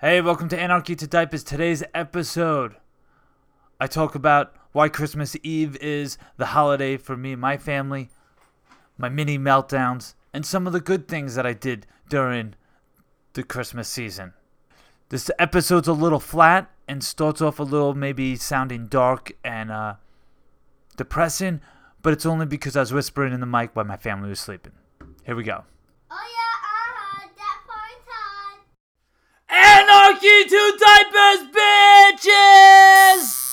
Hey, welcome to Anarchy to Diapers. Today's episode, I talk about why Christmas Eve is the holiday for me and my family, my mini meltdowns, and some of the good things that I did during the Christmas season. This episode's a little flat and starts off a little maybe sounding dark and uh, depressing, but it's only because I was whispering in the mic while my family was sleeping. Here we go. Oh yeah, uh-huh, that part time. Anarchy to diapers, bitches!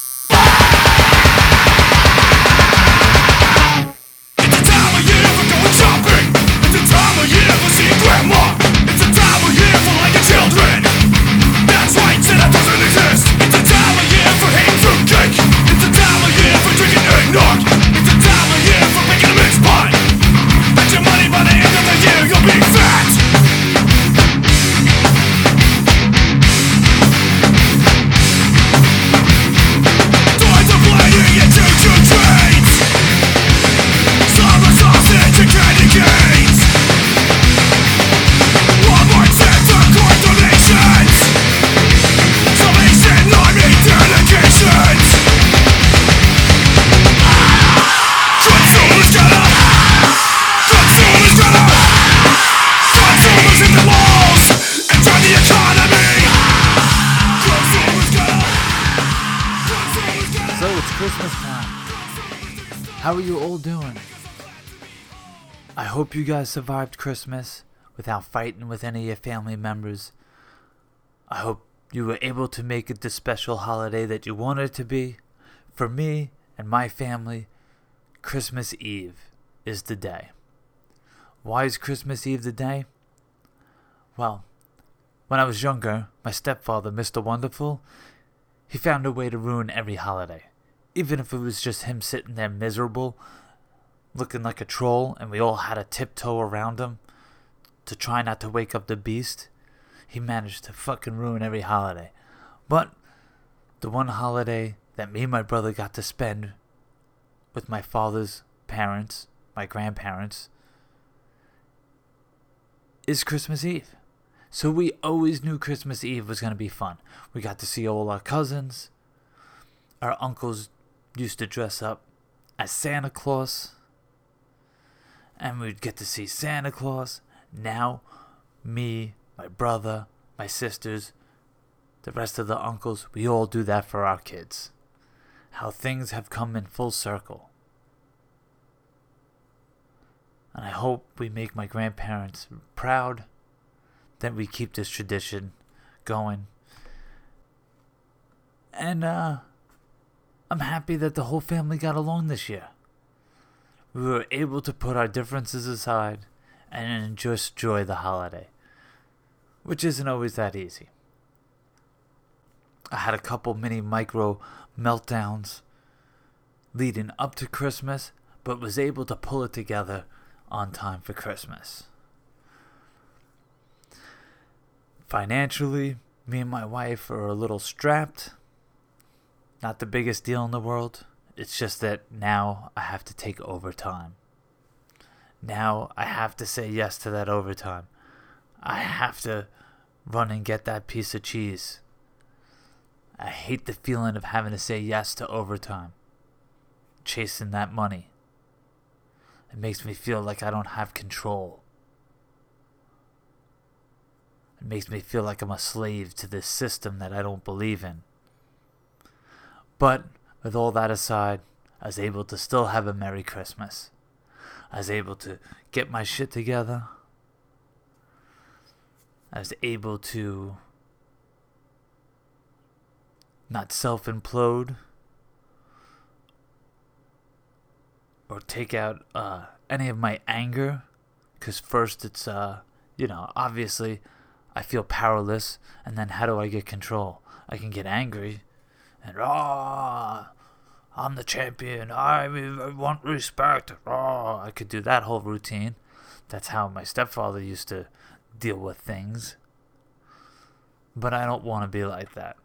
Hope you guys survived Christmas without fighting with any of your family members. I hope you were able to make it the special holiday that you wanted it to be. For me and my family, Christmas Eve is the day. Why is Christmas Eve the day? Well, when I was younger, my stepfather, Mr. Wonderful, he found a way to ruin every holiday. Even if it was just him sitting there miserable, looking like a troll, and we all had to tiptoe around him to try not to wake up the beast, he managed to fucking ruin every holiday. But the one holiday that me and my brother got to spend with my father's parents, my grandparents, is Christmas Eve. So we always knew Christmas Eve was going to be fun. We got to see all our cousins. Our uncles used to dress up as Santa Claus. And we'd get to see Santa Claus. Now, me, my brother, my sisters, the rest of the uncles, we all do that for our kids. How things have come in full circle. And I hope we make my grandparents proud that we keep this tradition going. And uh I'm happy that the whole family got along this year. We were able to put our differences aside and just enjoy the holiday, which isn't always that easy. I had a couple mini micro meltdowns leading up to Christmas, but was able to pull it together on time for Christmas. Financially, me and my wife are a little strapped. Not the biggest deal in the world. It's just that now I have to take overtime. Now I have to say yes to that overtime. I have to run and get that piece of cheese. I hate the feeling of having to say yes to overtime. Chasing that money. It makes me feel like I don't have control. It makes me feel like I'm a slave to this system that I don't believe in. But with all that aside, I was able to still have a Merry Christmas. I was able to get my shit together. I was able to not self implode or take out uh, any of my anger. Because first, it's, uh, you know, obviously I feel powerless. And then how do I get control? I can get angry and, ah, I'm the champion. I want respect. Ah, I could do that whole routine. That's how my stepfather used to deal with things. But I don't want to be like that.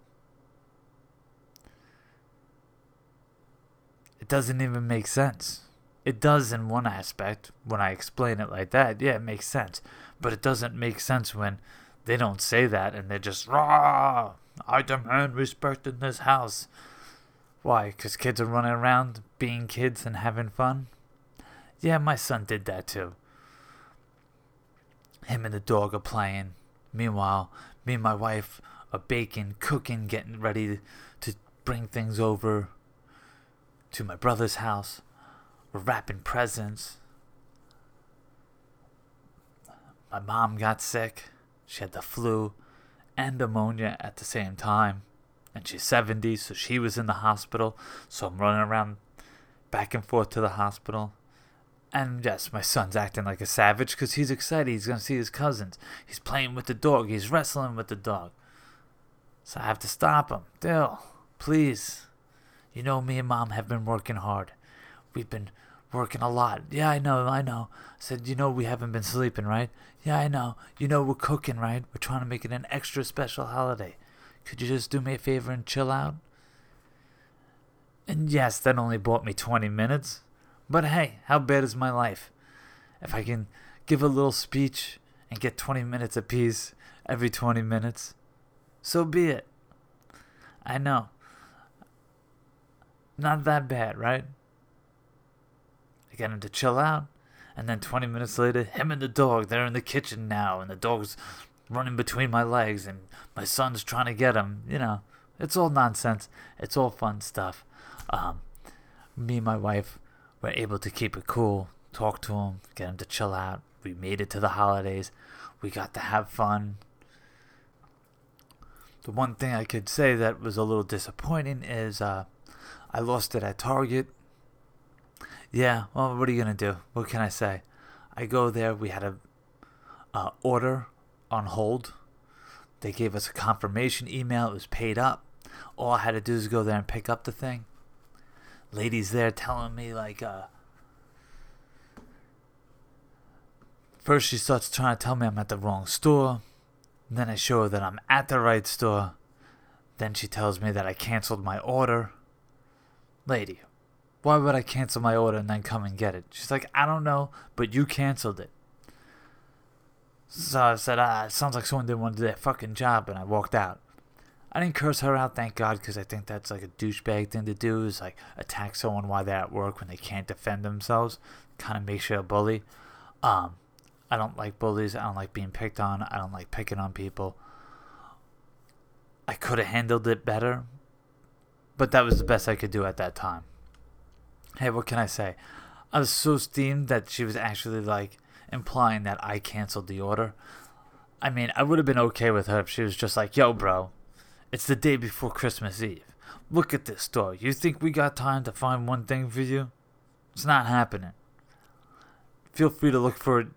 It doesn't even make sense. It does in one aspect when I explain it like that. Yeah, it makes sense. But it doesn't make sense when they don't say that and they're just raw. I demand respect in this house. Why? Because kids are running around being kids and having fun? Yeah, my son did that too. Him and the dog are playing. Meanwhile, me and my wife are baking, cooking, getting ready to bring things over to my brother's house. We're wrapping presents. My mom got sick. She had the flu and pneumonia at the same time. And she's 70, so she was in the hospital. So I'm running around back and forth to the hospital. And yes, my son's acting like a savage because he's excited. He's going to see his cousins. He's playing with the dog. He's wrestling with the dog. So I have to stop him. Dill, please. You know, me and mom have been working hard. We've been working a lot. Yeah, I know, I know. I said, you know, we haven't been sleeping, right? Yeah, I know. You know, we're cooking, right? We're trying to make it an extra special holiday. Could you just do me a favor and chill out? And yes, that only bought me 20 minutes. But hey, how bad is my life? If I can give a little speech and get 20 minutes apiece every 20 minutes, so be it. I know. Not that bad, right? I get him to chill out, and then 20 minutes later, him and the dog, they're in the kitchen now, and the dog's running between my legs, and my son's trying to get him. You know, it's all nonsense. It's all fun stuff. Um, me and my wife were able to keep it cool, talk to him, get him to chill out. We made it to the holidays. We got to have fun. The one thing I could say that was a little disappointing is uh, I lost it at Target. Yeah, well, what are you gonna do? What can I say? I go there. We had a uh, order on hold. They gave us a confirmation email. It was paid up. All I had to do is go there and pick up the thing. Ladies there telling me like, uh, first she starts trying to tell me I'm at the wrong store. Then I show her that I'm at the right store. Then she tells me that I canceled my order. Lady, why would I cancel my order and then come and get it? She's like, I don't know, but you canceled it. So I said, ah, it sounds like someone didn't want to do their fucking job, and I walked out. I didn't curse her out, thank God, because I think that's like a douchebag thing to do is like attack someone while they're at work when they can't defend themselves. Kind of makes you a bully. Um, I don't like bullies. I don't like being picked on. I don't like picking on people. I could have handled it better, but that was the best I could do at that time. Hey, what can I say? I was so steamed that she was actually like implying that I canceled the order. I mean, I would have been okay with her if she was just like, yo, bro, it's the day before Christmas Eve. Look at this store. You think we got time to find one thing for you? It's not happening. Feel free to look for it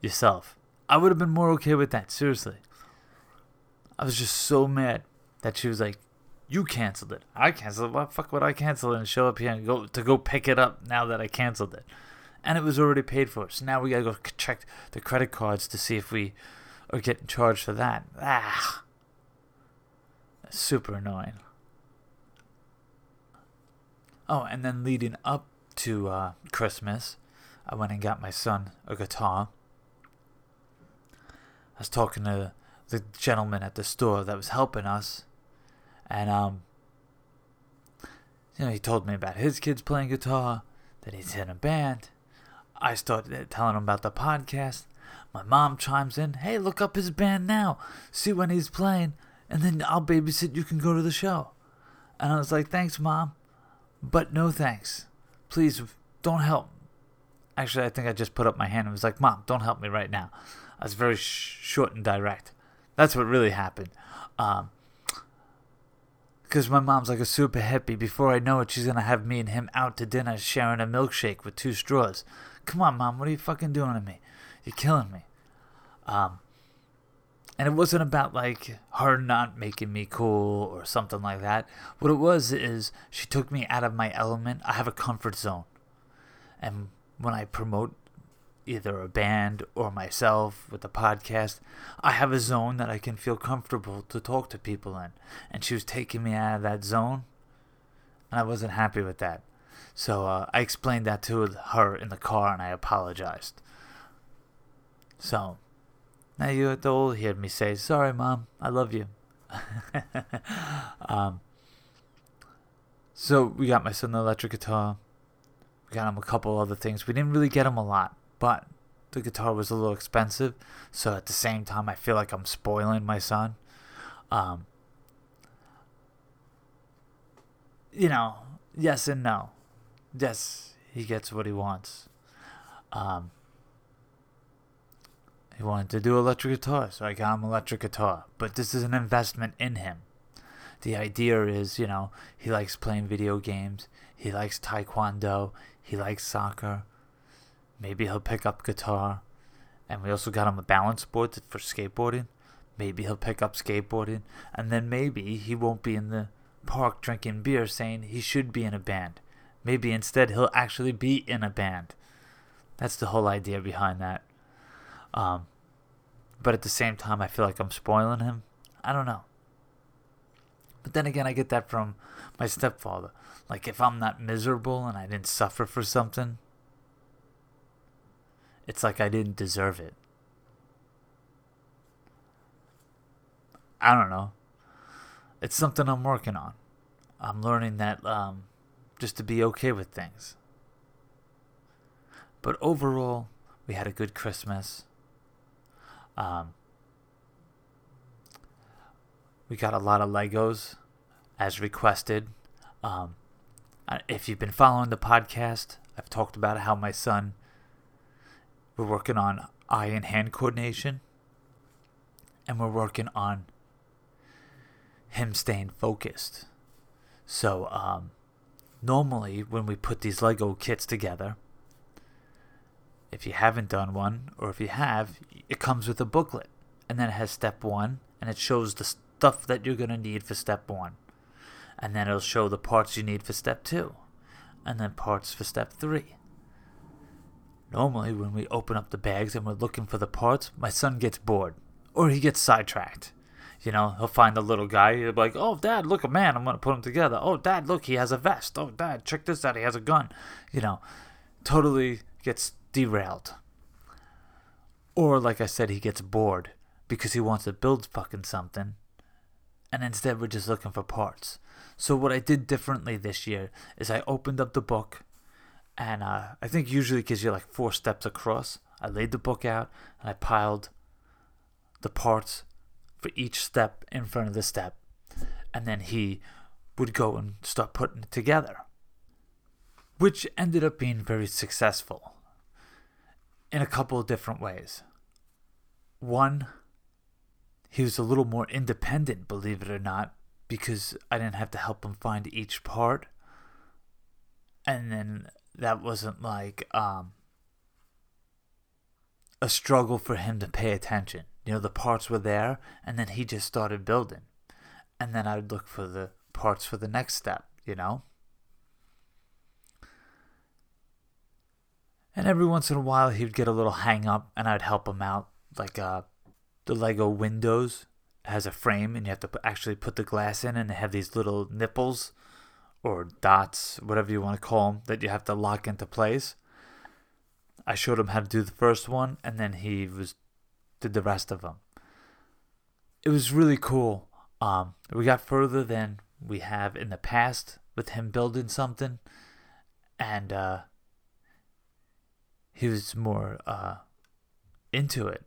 yourself. I would have been more okay with that, seriously. I was just so mad that she was like, "You canceled it. I canceled it. Why the fuck would I cancel it and show up here and go to go pick it up now that I canceled it?" And it was already paid for, so now we gotta go check the credit cards to see if we are getting charged for that. Ah, That's super annoying. Oh, and then leading up to uh, Christmas, I went and got my son a guitar. I was talking to the gentleman at the store that was helping us, and um, you know, he told me about his kids playing guitar, that he's in a band. I started telling him about the podcast. My mom chimes in, "Hey, look up his band now. See when he's playing, and then I'll babysit. You can go to the show." And I was like, "Thanks, mom, but no thanks. Please don't help." Actually, I think I just put up my hand and was like, "Mom, don't help me right now." I was very sh- short and direct. That's what really happened. Um, because my mom's like a super hippie. Before I know it, she's gonna have me and him out to dinner sharing a milkshake with two straws. Come on, mom, what are you fucking doing to me? You're killing me. Um, and it wasn't about like her not making me cool or something like that. What it was is she took me out of my element. I have a comfort zone, and when I promote either a band or myself with the podcast, I have a zone that I can feel comfortable to talk to people in. And she was taking me out of that zone, and I wasn't happy with that. So uh, I explained that to her in the car, and I apologized. So, Now you old hear me say, "Sorry, mom, I love you." um, so we got my son the electric guitar. We got him a couple other things. We didn't really get him a lot, but the guitar was a little expensive. So at the same time, I feel like I'm spoiling my son. Um, you know, yes and no. Yes, he gets what he wants. Um, he wanted to do electric guitar, so I got him electric guitar. But this is an investment in him. The idea is, you know, he likes playing video games. He likes taekwondo. He likes soccer. Maybe he'll pick up guitar. And we also got him a balance board for skateboarding. Maybe he'll pick up skateboarding. And then maybe he won't be in the park drinking beer saying he should be in a band. Maybe instead he'll actually be in a band. That's the whole idea behind that. Um, but at the same time, I feel like I'm spoiling him. I don't know. But then again, I get that from my stepfather. Like, if I'm not miserable and I didn't suffer for something, it's like I didn't deserve it. I don't know. It's something I'm working on. I'm learning that um, just to be okay with things. But overall, we had a good Christmas. Um, we got a lot of Legos as requested. Um, if you've been following the podcast, I've talked about how my son, we're working on eye and hand coordination, and we're working on him staying focused. So, um, normally when we put these Lego kits together, if you haven't done one, or if you have, it comes with a booklet. And then it has step one, and it shows the stuff that you're going to need for step one. And then it'll show the parts you need for step two, and then parts for step three. Normally, when we open up the bags and we're looking for the parts, my son gets bored, or he gets sidetracked. You know, he'll find the little guy. He'll be like, "Oh, Dad, look a man! I'm gonna put him together." Oh, Dad, look, he has a vest. Oh, Dad, check this out. He has a gun. You know, totally gets derailed. Or, like I said, he gets bored because he wants to build fucking something. And instead, we're just looking for parts. So, what I did differently this year is I opened up the book. And uh, I think usually because you're like four steps across, I laid the book out and I piled the parts for each step in front of the step. And then he would go and start putting it together, which ended up being very successful in a couple of different ways. One, he was a little more independent, believe it or not, because I didn't have to help him find each part. And then that wasn't like um, a struggle for him to pay attention. You know, the parts were there, and then he just started building. And then I would look for the parts for the next step, you know? And every once in a while, he'd get a little hang up, and I'd help him out. Like uh, the Lego windows has a frame, and you have to actually put the glass in, and they have these little nipples or dots, whatever you want to call them, that you have to lock into place. I showed him how to do the first one, and then he was did the rest of them. It was really cool. Um, we got further than we have in the past with him building something, and uh, he was more uh, into it,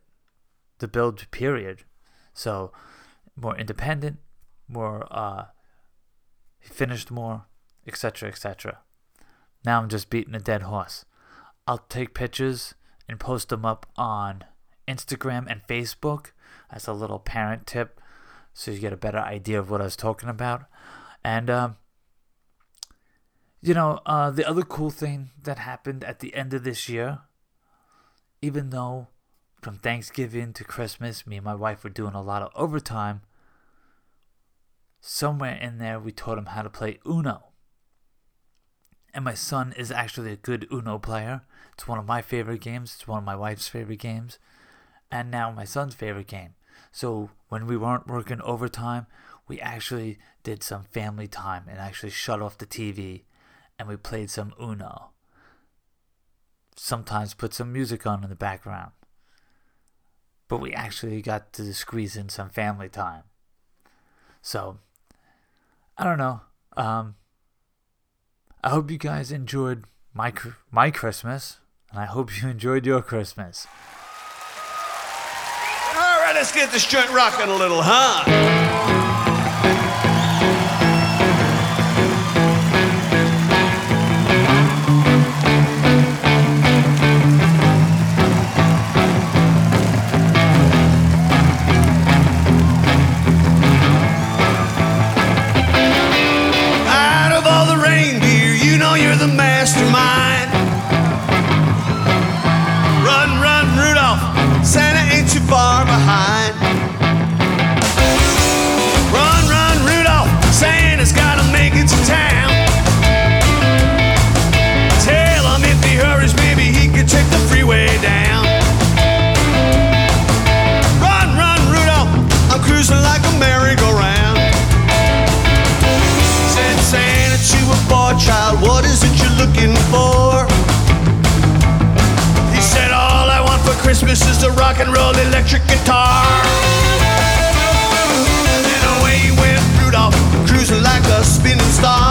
the build period. So more independent, more uh, he finished more, etc., etc. Now I'm just beating a dead horse. I'll take pictures and post them up on Instagram and Facebook as a little parent tip so you get a better idea of what I was talking about. And, um, you know, uh, the other cool thing that happened at the end of this year, even though from Thanksgiving to Christmas, me and my wife were doing a lot of overtime, somewhere in there we taught him how to play Uno. And my son is actually a good Uno player. It's one of my favorite games, it's one of my wife's favorite games, and now my son's favorite game. So when we weren't working overtime, we actually did some family time and actually shut off the TV and we played some Uno. Sometimes put some music on in the background. but we actually got to squeeze in some family time. So, I don't know. Um, I hope you guys enjoyed my my Christmas, and I hope you enjoyed your Christmas. All right, let's get this joint rocking a little, huh? Christmas is a rock and roll electric guitar. Then away went Rudolph, cruising like a spinning star.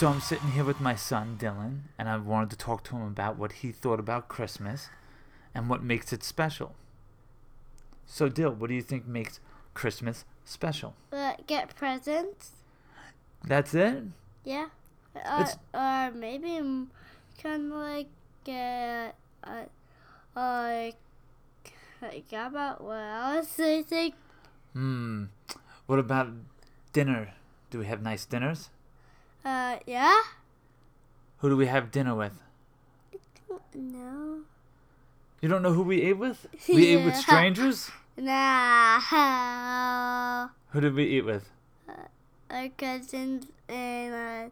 So I'm sitting here with my son Dylan, and I wanted to talk to him about what he thought about Christmas and what makes it special. So, Dill, what do you think makes Christmas special? Uh, get presents. That's it? Yeah. Or, or maybe kind of like get uh, like like how about what else I think. Hmm. What about dinner? Do we have nice dinners? Uh, yeah. Who do we have dinner with? No. You don't know who we ate with? We ate with strangers? Nah. Who did we eat with? Our cousins and uh,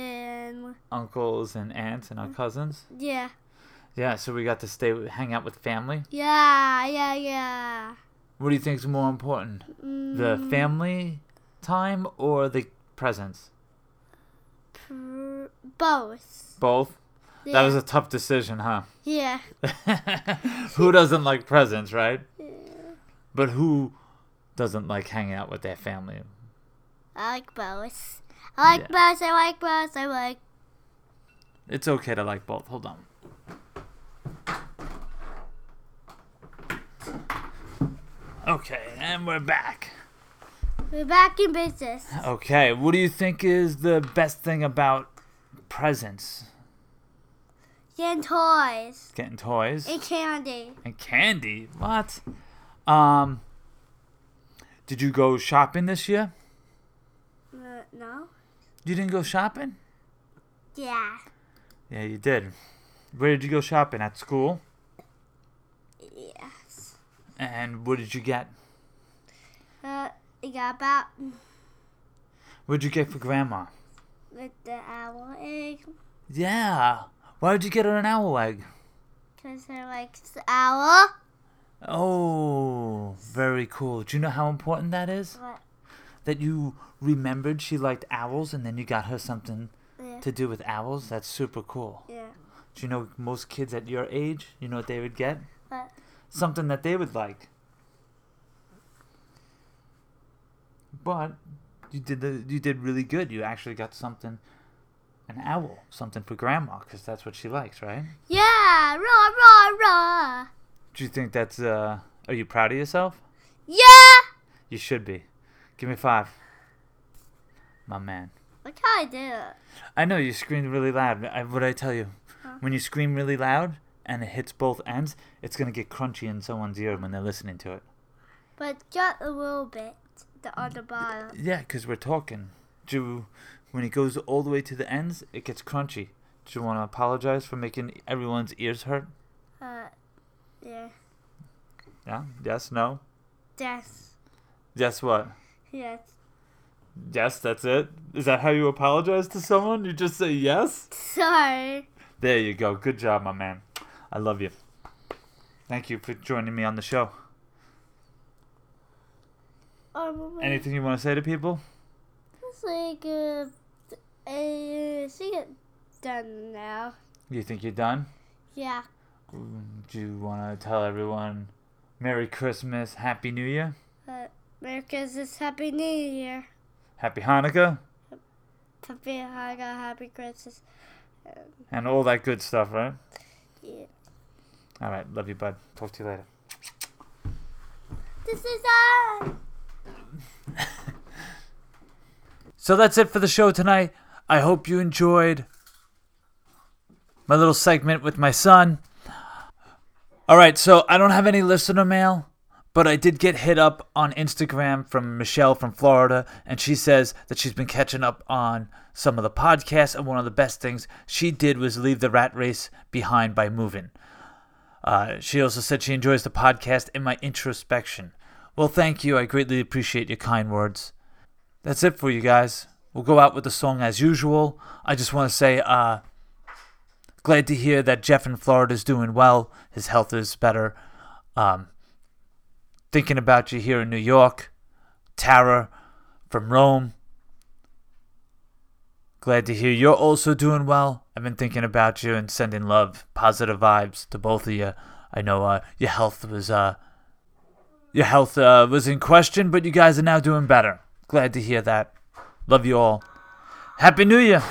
and Uncles and aunts and our cousins? yeah. Yeah, so we got to stay, hang out with family. Yeah, yeah, yeah. What do you think is more important? The Mm, family time or the presents? Pr- both. Both? Yeah. That was a tough decision, huh? yeah. who doesn't like presents, right? But who doesn't like hanging out with their family. I like both. I like Yeah. both. I like both. I like. It's okay to like both. Hold on. Okay, and we're back. We're back in business. Okay, what do you think is the best thing about presents? Getting toys Getting toys and candy. and candy. What? Um Did you go shopping this year? Uh, no. You didn't go shopping? Yeah. Yeah, you did. Where did you go shopping? At school? Yes. And what did you get? Uh, got about What'd you get for grandma? with the owl egg Yeah. Why did you get her an owl egg? because I like the owl. Oh, very cool. Do you know how important that is? What? That you remembered she liked owls and then you got her something Yeah. to do with owls? That's super cool. Yeah. Do you know most kids at your age, you know what they would get? What? Something that they would like. But you did the you did really good. You actually got something an owl, something for grandma cuz that's what she likes, right? Yeah. Raw, raw, raw. Do you think that's uh are you proud of yourself? Yeah. You should be. Give me 5. My man. Look how I did it. I know you screamed really loud. I, what I tell you, when you scream really loud and it hits both ends, it's gonna get crunchy in someone's ear when they're listening to it. But just a little bit. The bottom. Yeah, 'cause we're talking. Do when it goes all the way to the ends, it gets crunchy. Do you want to apologize for making everyone's ears hurt? Uh, yeah. Yeah. Yes. No. Yes. Yes. What? Yes. Yes. That's it. Is that how you apologize to someone? You just say yes. Sorry. There you go. Good job, my man. I love you. Thank you for joining me on the show. Um, Anything you want to say to people? It's like, uh, I think it's done now. You think you're done? Yeah. Do you want to tell everyone Merry Christmas, Happy New Year, Uh, Merry Christmas, Happy New Year. Happy Hanukkah, Happy Hanukkah, Happy Christmas. and all that good stuff, right? Yeah. All right. Love you, bud. Talk to you later. This is uh So that's it for the show tonight. I hope you enjoyed my little segment with my son. All right, so I don't have any listener mail, but I did get hit up on Instagram from Michelle from Florida, and she says that she's been catching up on some of the podcasts, and one of the best things she did was leave the rat race behind by moving. Uh, she also said she enjoys the podcast and my introspection. Well, thank you. I greatly appreciate your kind words. That's it for you guys. We'll go out with the song as usual. I just want to say, uh, glad to hear that Jeff in Florida is doing well. His health is better. Um, thinking about you here in New York. Tara from Rome. Glad to hear you're also doing well. I've been thinking about you and sending love, positive vibes to both of you. I know uh, your health was uh, your health uh, was in question, but you guys are now doing better. Glad to hear that. Love you all. Happy New Year.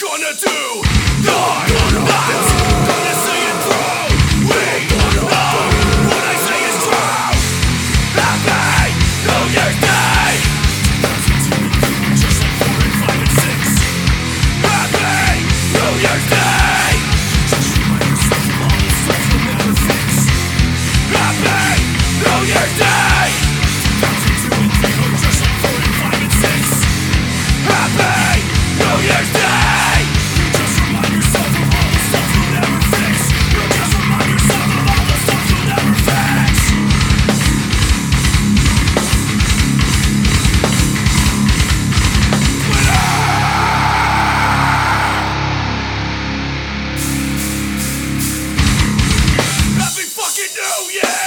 gonna do? Not, not. you do, yeah!